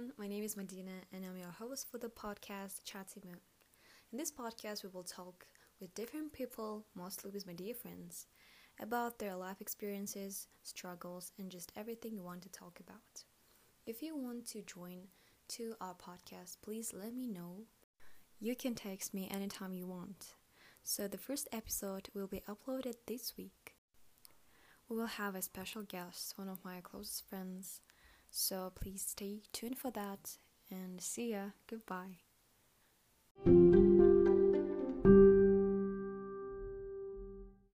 name is Medina, and I'm your host for the podcast Chatty Moon. In this podcast, we will talk with different people, mostly with my dear friends, about their life experiences, struggles, and just everything you want to talk about. If you want to join to our podcast, please let me know. You can text me anytime you want. So, the first episode will be uploaded this week. We will have a special guest, one of my closest friends. So, please stay tuned for that and see ya. Goodbye.